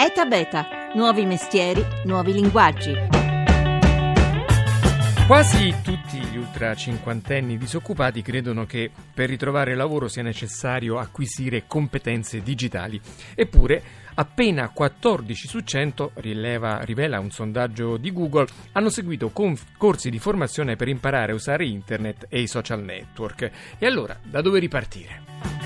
ETA Beta, nuovi mestieri, nuovi linguaggi. Quasi tutti gli ultra cinquantenni disoccupati credono che per ritrovare lavoro sia necessario acquisire competenze digitali. Eppure, appena 14 su 100, rileva, rivela un sondaggio di Google, hanno seguito conf- corsi di formazione per imparare a usare internet e i social network. E allora, da dove ripartire?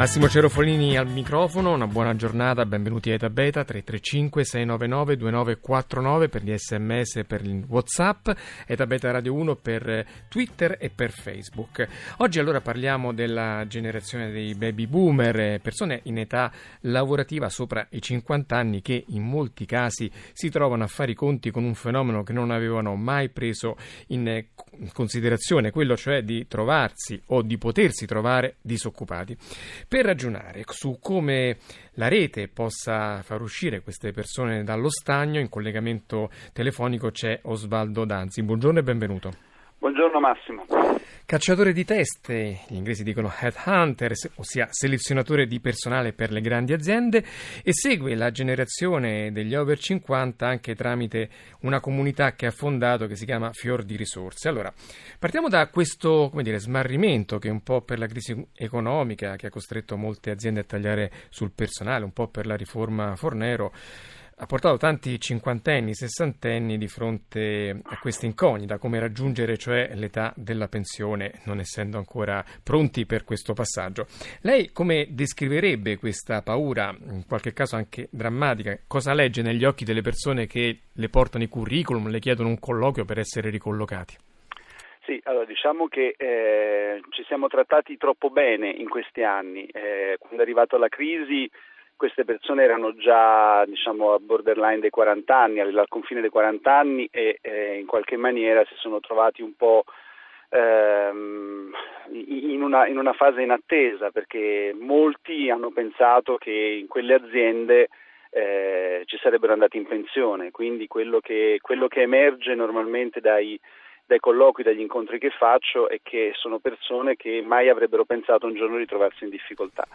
Massimo Cerofolini al microfono, una buona giornata, benvenuti a Eta Beta 335 699 2949 per gli sms e per il whatsapp, Eta Beta Radio 1 per Twitter e per Facebook. Oggi allora parliamo della generazione dei baby boomer, persone in età lavorativa sopra i 50 anni che in molti casi si trovano a fare i conti con un fenomeno che non avevano mai preso in considerazione, quello cioè di trovarsi o di potersi trovare disoccupati. Per ragionare su come la rete possa far uscire queste persone dallo stagno, in collegamento telefonico c'è Osvaldo Danzi. Buongiorno e benvenuto. Buongiorno Massimo. Cacciatore di teste, gli inglesi dicono headhunter, ossia selezionatore di personale per le grandi aziende e segue la generazione degli over 50 anche tramite una comunità che ha fondato che si chiama Fior di Risorse. Allora, partiamo da questo dire, smarrimento che un po' per la crisi economica che ha costretto molte aziende a tagliare sul personale, un po' per la riforma Fornero ha portato tanti cinquantenni, sessantenni di fronte a questa incognita, come raggiungere cioè l'età della pensione, non essendo ancora pronti per questo passaggio. Lei come descriverebbe questa paura, in qualche caso anche drammatica? Cosa legge negli occhi delle persone che le portano i curriculum, le chiedono un colloquio per essere ricollocati? Sì, allora diciamo che eh, ci siamo trattati troppo bene in questi anni. Eh, quando è arrivata la crisi queste persone erano già diciamo, a borderline dei 40 anni, al confine dei 40 anni e eh, in qualche maniera si sono trovati un po' ehm, in, una, in, una, fase in attesa perché molti hanno pensato che in quelle aziende eh, ci sarebbero andati in pensione, quindi quello che, quello che emerge normalmente dai, dai colloqui, dagli incontri che faccio è che sono persone che mai avrebbero pensato un giorno di trovarsi in difficoltà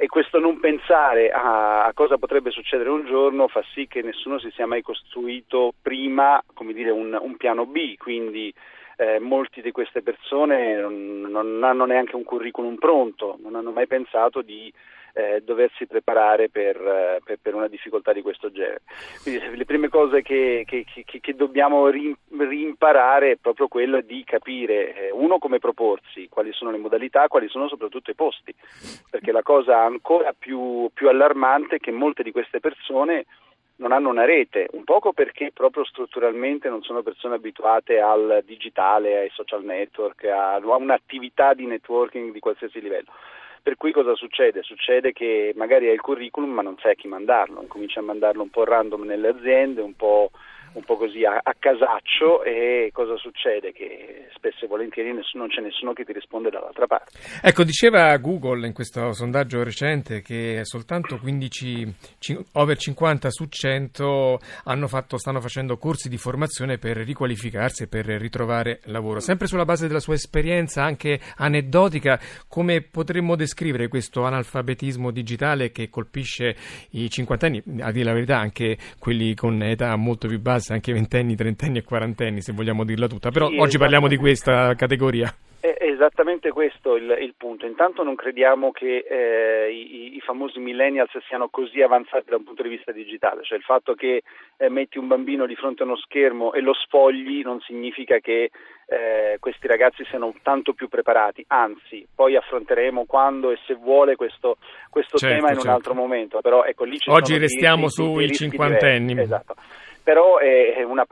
e questo non pensare a, cosa potrebbe succedere un giorno fa sì che nessuno si sia mai costruito prima dire, un, un, piano B, quindi eh, molti di queste persone non, non, hanno neanche un curriculum pronto, non hanno mai pensato di eh, doversi preparare per, eh, per, per, una difficoltà di questo genere. Quindi le prime cose che, che, che, che dobbiamo rimparare è proprio quello di capire, eh, uno, come proporsi, quali sono le modalità, quali sono soprattutto i posti, perché la cosa ancora più, più allarmante è che molte di queste persone non hanno una rete, un poco perché proprio strutturalmente non sono persone abituate al digitale, ai social network, a, un'attività di networking di qualsiasi livello. Per cui cosa succede? Succede che magari hai il curriculum ma non sai a chi mandarlo, incominci a mandarlo un po' random nelle aziende, un po' un po' così a, a, casaccio e cosa succede? Che spesso e volentieri nessuno, non c'è nessuno che ti risponde dall'altra parte. Ecco, diceva Google in questo sondaggio recente che soltanto 15, over 50 su 100 fatto, stanno facendo corsi di formazione per riqualificarsi e per ritrovare lavoro. Sempre sulla base della sua esperienza anche aneddotica, come potremmo descrivere questo analfabetismo digitale che colpisce i cinquantenni, a dire la verità anche quelli con età molto più bassa, anche ventenni, trentenni e quarantenni, se vogliamo dirla tutta. Però sì, oggi parliamo di questa categoria. È esattamente questo il, il punto. Intanto non crediamo che eh, i, i, famosi millennials siano così avanzati da un punto di vista digitale, cioè il fatto che eh, metti un bambino di fronte a uno schermo e lo sfogli non significa che eh, questi ragazzi siano tanto più preparati, anzi poi affronteremo quando e se vuole questo, questo certo, tema in certo. un altro momento. Però, ecco, Oggi restiamo sui cinquantenni. Esatto però è, una,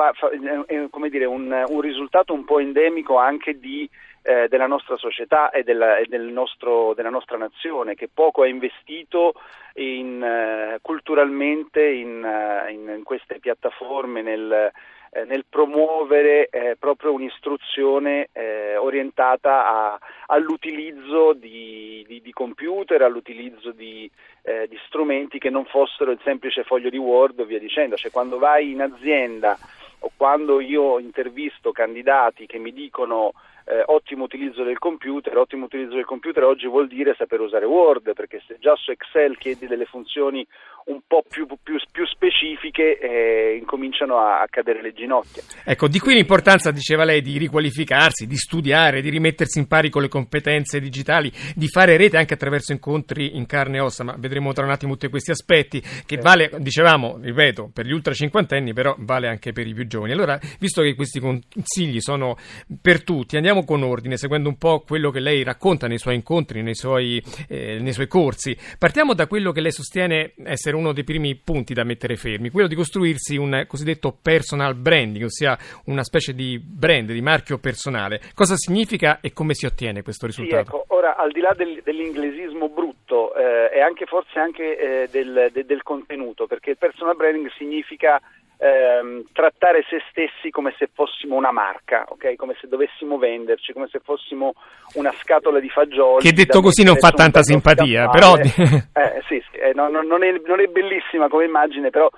è dire, un, un, risultato un po' endemico anche di, eh, della nostra società e, della, e del nostro, della nostra nazione, che poco ha investito in, uh, culturalmente in, uh, in, queste piattaforme, nel, eh, nel promuovere eh, proprio un'istruzione eh, orientata a, all'utilizzo di, di, di, computer, all'utilizzo di, eh, di, strumenti che non fossero il semplice foglio di Word o via dicendo. Cioè, quando vai in azienda o quando io intervisto candidati che mi dicono eh, ottimo utilizzo del computer, ottimo utilizzo del computer oggi vuol dire saper usare Word, perché se già su Excel chiedi delle funzioni un po' più, più, più specifiche eh, incominciano a, a, cadere le ginocchia. Ecco, di qui l'importanza, diceva lei, di riqualificarsi, di studiare, di rimettersi in pari con le competenze digitali, di fare rete anche attraverso incontri in carne e ossa, ma vedremo tra un attimo tutti questi aspetti, che vale, dicevamo, ripeto, per gli ultra cinquantenni, però vale anche per i più giovani. Allora, visto che questi consigli sono per tutti, andiamo con ordine, seguendo un po' quello che lei racconta nei suoi incontri, nei suoi, eh, nei suoi corsi. Partiamo da quello che lei sostiene essere uno dei primi punti da mettere fermi, quello di costruirsi un cosiddetto personal branding, ossia una specie di brand, di marchio personale. Cosa significa e come si ottiene questo risultato? Sì, ecco, ora al di là del, dell'inglesismo brutto eh, e anche forse anche eh, del, de, del contenuto, perché il personal branding significa ehm, trattare se stessi come se fossimo una marca, okay? come se dovessimo venderci, come se fossimo una scatola di fagioli. Che detto così non fa tanta simpatia, però... eh, sì, sì eh, no, no, non, è, non è bellissima come immagine, però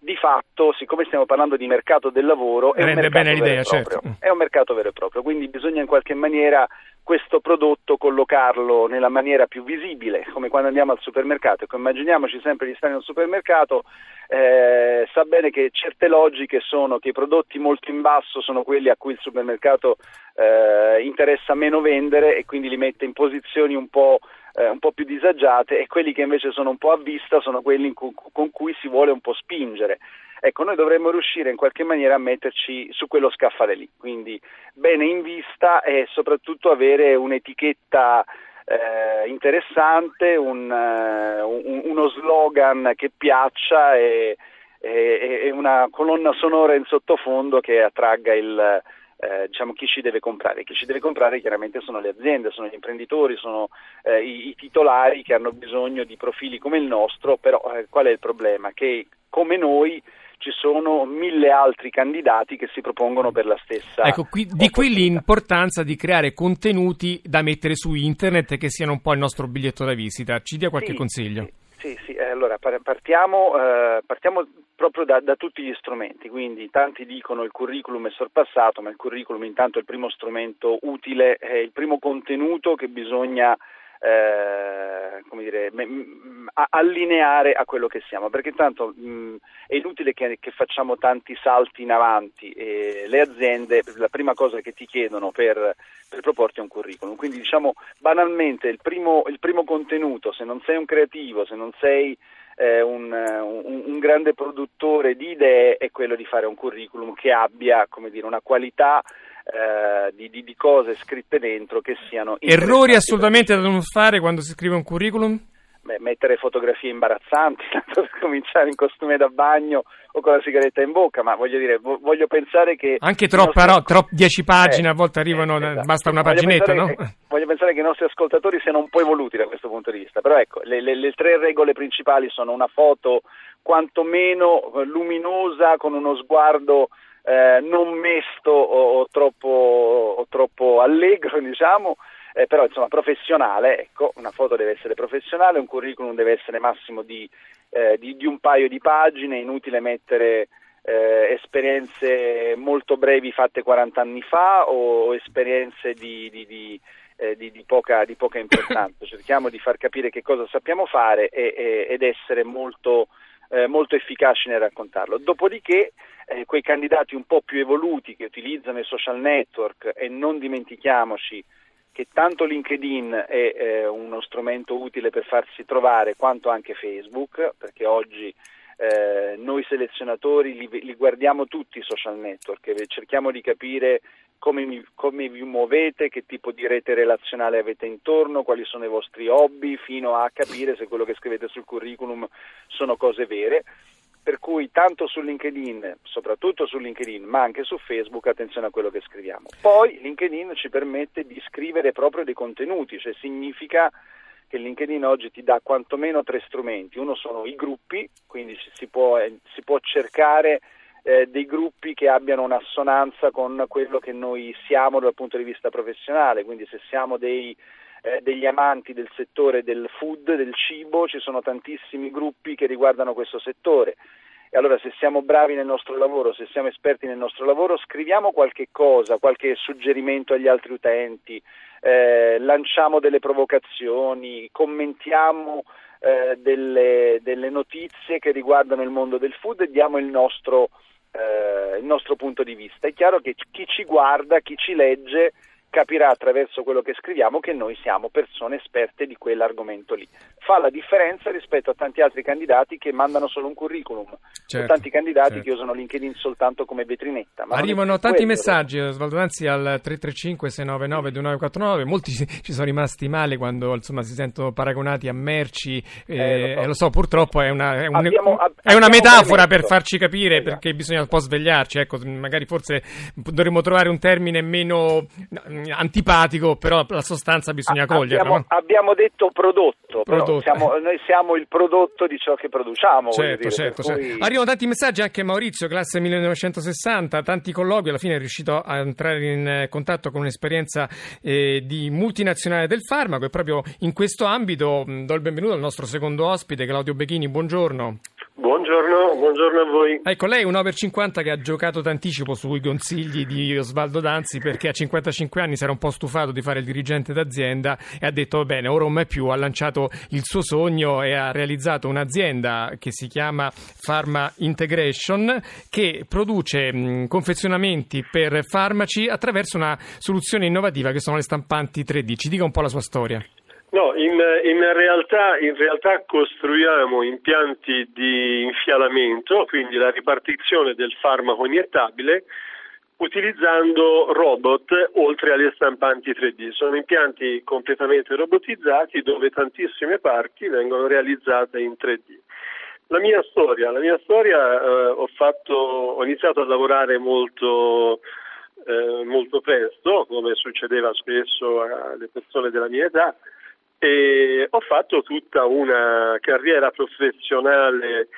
di fatto, siccome stiamo parlando di mercato del lavoro, è, un mercato, certo. è un mercato vero e proprio, quindi bisogna in qualche maniera questo prodotto collocarlo nella maniera più visibile, come quando andiamo al supermercato. Ecco, immaginiamoci sempre di stare in un supermercato, eh, sa bene che certe logiche sono che i prodotti molto in basso sono quelli a cui il supermercato eh, interessa meno vendere e quindi li mette in posizioni un po' eh, un po' più disagiate e quelli che invece sono un po' a vista sono quelli con cui si vuole un po' spingere. Ecco, noi dovremmo riuscire in qualche maniera a metterci su quello scaffale lì, quindi bene in vista e soprattutto avere un'etichetta eh, interessante, un, uh, un, uno slogan che piaccia e, e, e, una colonna sonora in sottofondo che attragga il, eh, diciamo, chi ci deve comprare. Chi ci deve comprare chiaramente sono le aziende, sono gli imprenditori, sono eh, i, i, titolari che hanno bisogno di profili come il nostro, però eh, qual è il problema? Che come noi ci sono mille altri candidati che si propongono per la stessa. Ecco, qui, di qui l'importanza di creare contenuti da mettere su internet che siano un po' il nostro biglietto da visita. Ci dia qualche sì, consiglio? Sì. Sì, sì, eh, allora partiamo, eh, partiamo proprio da, da, tutti gli strumenti, quindi tanti dicono il curriculum è sorpassato, ma il curriculum intanto è il primo strumento utile, è il primo contenuto che bisogna eh, come dire, allineare a quello che siamo, perché tanto mh, è inutile che, che, facciamo tanti salti in avanti e le aziende la prima cosa che ti chiedono per, per proporti è un curriculum, quindi diciamo banalmente il primo, il primo, contenuto, se non sei un creativo, se non sei eh, un, un, un, grande produttore di idee è quello di fare un curriculum che abbia dire, una qualità eh, di, di, di, cose scritte dentro che siano... Errori assolutamente da non fare quando si scrive un curriculum? Beh, mettere fotografie imbarazzanti, tanto per cominciare in costume da bagno o con la sigaretta in bocca, ma voglio dire, voglio pensare che... Anche troppa, nostri... no, troppo, dieci pagine, eh, a volte arrivano, eh, esatto. basta una voglio paginetta, no? Che, voglio pensare che i nostri ascoltatori siano un po' evoluti da questo punto di vista, però ecco, le, le, le tre regole principali sono una foto quantomeno luminosa, con uno sguardo eh, non mesto o, o, troppo, o, troppo, allegro, diciamo, eh, però insomma professionale, ecco, una foto deve essere professionale, un curriculum deve essere massimo di, eh, di, di un paio di pagine, è inutile mettere eh, esperienze molto brevi fatte 40 anni fa o esperienze di, di, di eh, di, di, poca, di, poca, importanza. Cerchiamo di far capire che cosa sappiamo fare e, e, ed essere molto, eh, molto efficaci nel raccontarlo. Dopodiché eh, quei candidati un po' più evoluti che utilizzano i social network e non dimentichiamoci che tanto LinkedIn è eh, uno strumento utile per farsi trovare quanto anche Facebook, perché oggi eh, noi selezionatori li, li, guardiamo tutti i social network e cerchiamo di capire come, mi, come, vi muovete, che tipo di rete relazionale avete intorno, quali sono i vostri hobby, fino a capire se quello che scrivete sul curriculum sono cose vere per cui tanto su LinkedIn, soprattutto su LinkedIn, ma anche su Facebook, attenzione a quello che scriviamo. Poi LinkedIn ci permette di scrivere proprio dei contenuti, cioè significa che LinkedIn oggi ti dà quantomeno tre strumenti. Uno sono i gruppi, quindi si può, eh, si può cercare eh, dei gruppi che abbiano un'assonanza con quello che noi siamo dal punto di vista professionale, quindi se siamo dei eh, degli amanti del settore del food, del cibo, ci sono tantissimi gruppi che riguardano questo settore. E allora se siamo bravi nel nostro lavoro, se siamo esperti nel nostro lavoro, scriviamo qualche cosa, qualche suggerimento agli altri utenti, eh, lanciamo delle provocazioni, commentiamo eh, delle, delle, notizie che riguardano il mondo del food e diamo il nostro, eh, il nostro punto di vista. È chiaro che chi ci guarda, chi ci legge, capirà attraverso quello che scriviamo che noi siamo persone esperte di quell'argomento lì. Fa la differenza rispetto a tanti altri candidati che mandano solo un curriculum, certo, tanti candidati certo. che usano LinkedIn soltanto come vetrinetta. Arrivano tanti quello. messaggi, Osvaldo Danzi, al 335-699-2949, molti ci sono rimasti male quando insomma, si sentono paragonati a merci, eh, eh, lo, so. lo, so. purtroppo è una, è un, abbiamo, è una metafora per farci capire esatto. perché bisogna un po' svegliarci, ecco, magari forse dovremmo trovare un termine meno antipatico, però la sostanza bisogna cogliere. Abbiamo, abbiamo detto prodotto, prodotto. Siamo, noi siamo il prodotto di ciò che produciamo. Certo, certo, certo. Cui... Arrivano tanti messaggi anche Maurizio, classe 1960, tanti colloqui, alla fine è riuscito a entrare in contatto con un'esperienza eh, di multinazionale del farmaco e proprio in questo ambito do il benvenuto al nostro secondo ospite, Claudio Bechini, buongiorno. Buongiorno, buongiorno, a voi. Ecco, lei è un over 50 che ha giocato d'anticipo sui consigli di Osvaldo Danzi perché a 55 anni si era un po' stufato di fare il dirigente d'azienda e ha detto, bene, ora o mai più, ha lanciato il suo sogno e ha realizzato un'azienda che si chiama Pharma Integration che produce mh, confezionamenti per farmaci attraverso una soluzione innovativa che sono le stampanti 3D. Ci dica un po' la sua storia. No, in, in, realtà, in, realtà, costruiamo impianti di infialamento, quindi la ripartizione del farmaco iniettabile, utilizzando robot oltre alle stampanti 3D. Sono impianti completamente robotizzati dove tantissime parti vengono realizzate in 3D. La mia storia, la mia storia eh, ho, fatto, ho, iniziato a lavorare molto, eh, molto presto, come succedeva spesso alle persone della mia età, e ho fatto tutta una carriera professionale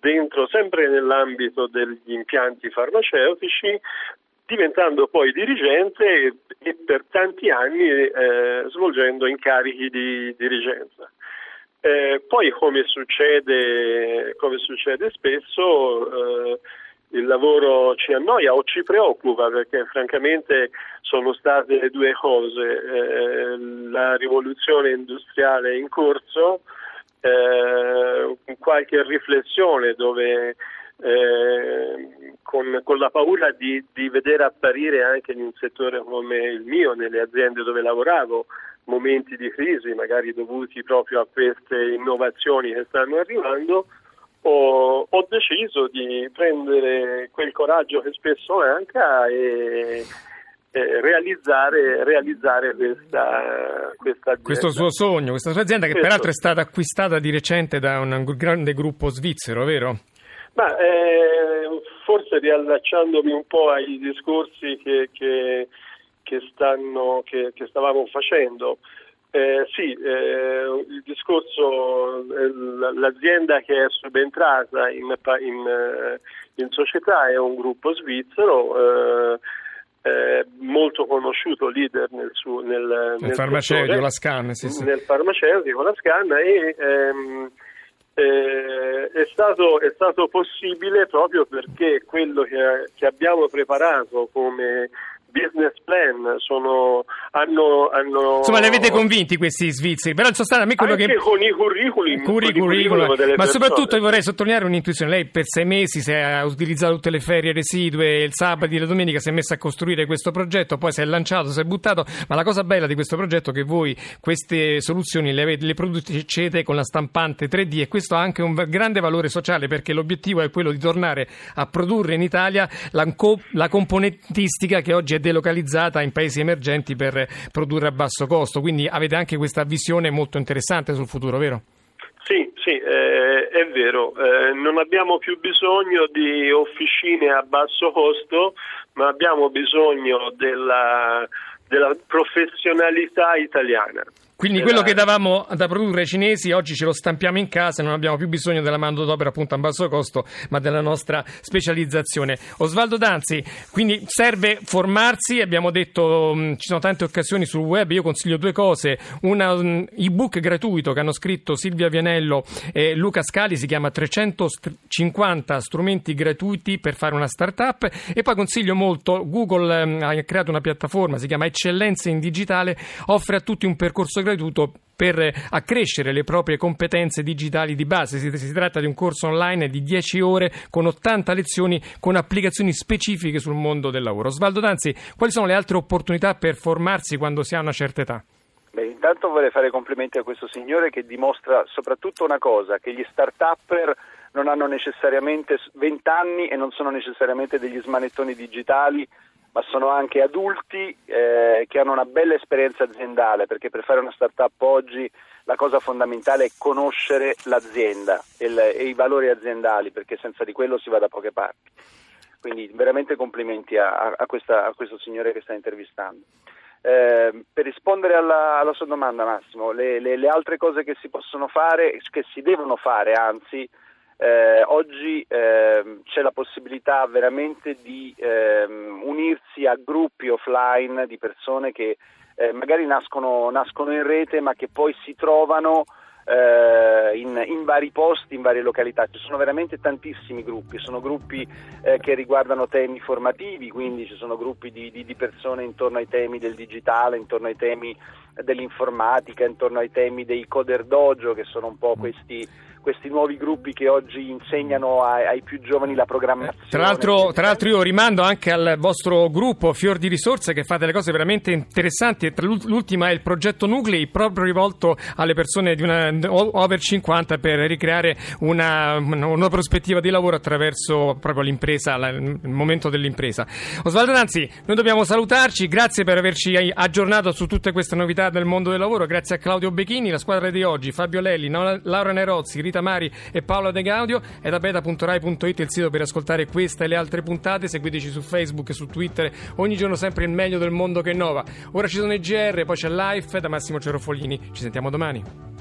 dentro sempre nell'ambito degli impianti farmaceutici diventando poi dirigente e, per tanti anni eh, svolgendo incarichi di dirigenza. Eh, poi come succede, come succede spesso eh, il lavoro ci annoia o ci preoccupa perché francamente sono state due cose, eh, la rivoluzione industriale in corso, eh, qualche riflessione dove eh, con, con, la paura di, di, vedere apparire anche in un settore come il mio, nelle aziende dove lavoravo, momenti di crisi magari dovuti proprio a queste innovazioni che stanno arrivando, ho, ho, deciso di prendere quel coraggio che spesso manca e, e realizzare, realizzare questa, questa questo suo sogno, questa sua azienda che questo. peraltro è stata acquistata di recente da un grande gruppo svizzero, vero? Ma, eh, forse riallacciandomi un po' ai discorsi che, che, che, stanno, che stavamo facendo. Eh, sì, eh, il discorso, eh, l'azienda che è subentrata in, in, eh, in, società è un gruppo svizzero eh, molto conosciuto, leader nel, suo, nel, nel, farmaceutico, la Scan, sì, sì. nel farmaceutico, la Scan e ehm, è stato, è, stato, possibile proprio perché quello che, che abbiamo preparato come business plan, sono, hanno, hanno... Insomma, li avete convinti questi svizzeri, però in sostanza a me quello Anche che... con i curriculum, curriculum, ma persone. soprattutto vorrei sottolineare un'intuizione, lei per sei mesi si è utilizzato tutte le ferie residue, il sabato e la domenica si è messo a costruire questo progetto, poi si è lanciato, si è buttato, ma la cosa bella di questo progetto è che voi queste soluzioni le, avete, le producete con la stampante 3D e questo ha anche un grande valore sociale perché l'obiettivo è quello di tornare a produrre in Italia la, la componentistica che oggi è delocalizzata in paesi emergenti per produrre a basso costo. Quindi avete anche questa visione molto interessante sul futuro, vero? Sì, sì, eh, è vero. Eh, non abbiamo più bisogno di officine a basso costo, ma abbiamo bisogno della, della professionalità italiana. Quindi quello che davamo da produrre ai cinesi oggi ce lo stampiamo in casa e non abbiamo più bisogno della manodopera appunto a basso costo, ma della nostra specializzazione. Osvaldo Danzi, quindi serve formarsi, abbiamo detto mh, ci sono tante occasioni sul web, io consiglio due cose, un um, ebook gratuito che hanno scritto Silvia Vianello e Luca Scali, si chiama 350 strumenti gratuiti per fare una startup. E poi consiglio molto, Google um, ha creato una piattaforma, si chiama Eccellenze in Digitale, offre a tutti un percorso gratuito per accrescere le proprie competenze digitali di base. Si, si tratta di un corso online di 10 ore con 80 lezioni con applicazioni specifiche sul mondo del lavoro. Osvaldo Danzi, quali sono le altre opportunità per formarsi quando si ha una certa età? Beh, intanto vorrei fare complimenti a questo signore che dimostra soprattutto una cosa, che gli start-upper non hanno necessariamente 20 anni e non sono necessariamente degli smanettoni digitali, ma sono anche adulti eh, che hanno una bella esperienza aziendale, perché per fare una start-up oggi la cosa fondamentale è conoscere l'azienda e, il, e i valori aziendali, perché senza di quello si va da poche parti. Quindi veramente complimenti a, a, questa, a questo signore che sta intervistando. Eh, per rispondere alla, alla, sua domanda, Massimo, le, le, le, altre cose che si possono fare, che si devono fare, anzi, eh, oggi eh, c'è la possibilità veramente di ehm, unirsi a gruppi offline di persone che eh, magari nascono, nascono in rete ma che poi si trovano eh, in, in, vari posti, in varie località. Ci sono veramente tantissimi gruppi, sono gruppi eh, che riguardano temi formativi, quindi ci sono gruppi di, di, di, persone intorno ai temi del digitale, intorno ai temi dell'informatica, intorno ai temi dei coder dojo, che sono un po' questi questi nuovi gruppi che oggi insegnano ai, ai più giovani la programmazione. Tra l'altro, tra l'altro, io rimando anche al vostro gruppo Fior di Risorse che fa delle cose veramente interessanti. L'ultima è il progetto Nuclei, proprio rivolto alle persone di una over 50 per ricreare una, una prospettiva di lavoro attraverso proprio l'impresa, il momento dell'impresa. Osvaldo Nanzi, noi dobbiamo salutarci, grazie per averci aggiornato su tutte queste novità del mondo del lavoro, grazie a Claudio Becchini, la squadra di oggi, Fabio Lelli, Laura Nerozzi, Rita Mari e Paola De Gaudio. È da beta.rai.it il sito per ascoltare questa e le altre puntate. Seguiteci su Facebook e su Twitter. Ogni giorno sempre il meglio del mondo che innova. Ora ci sono i GR, poi c'è Life da Massimo Cerofolini. Ci sentiamo domani.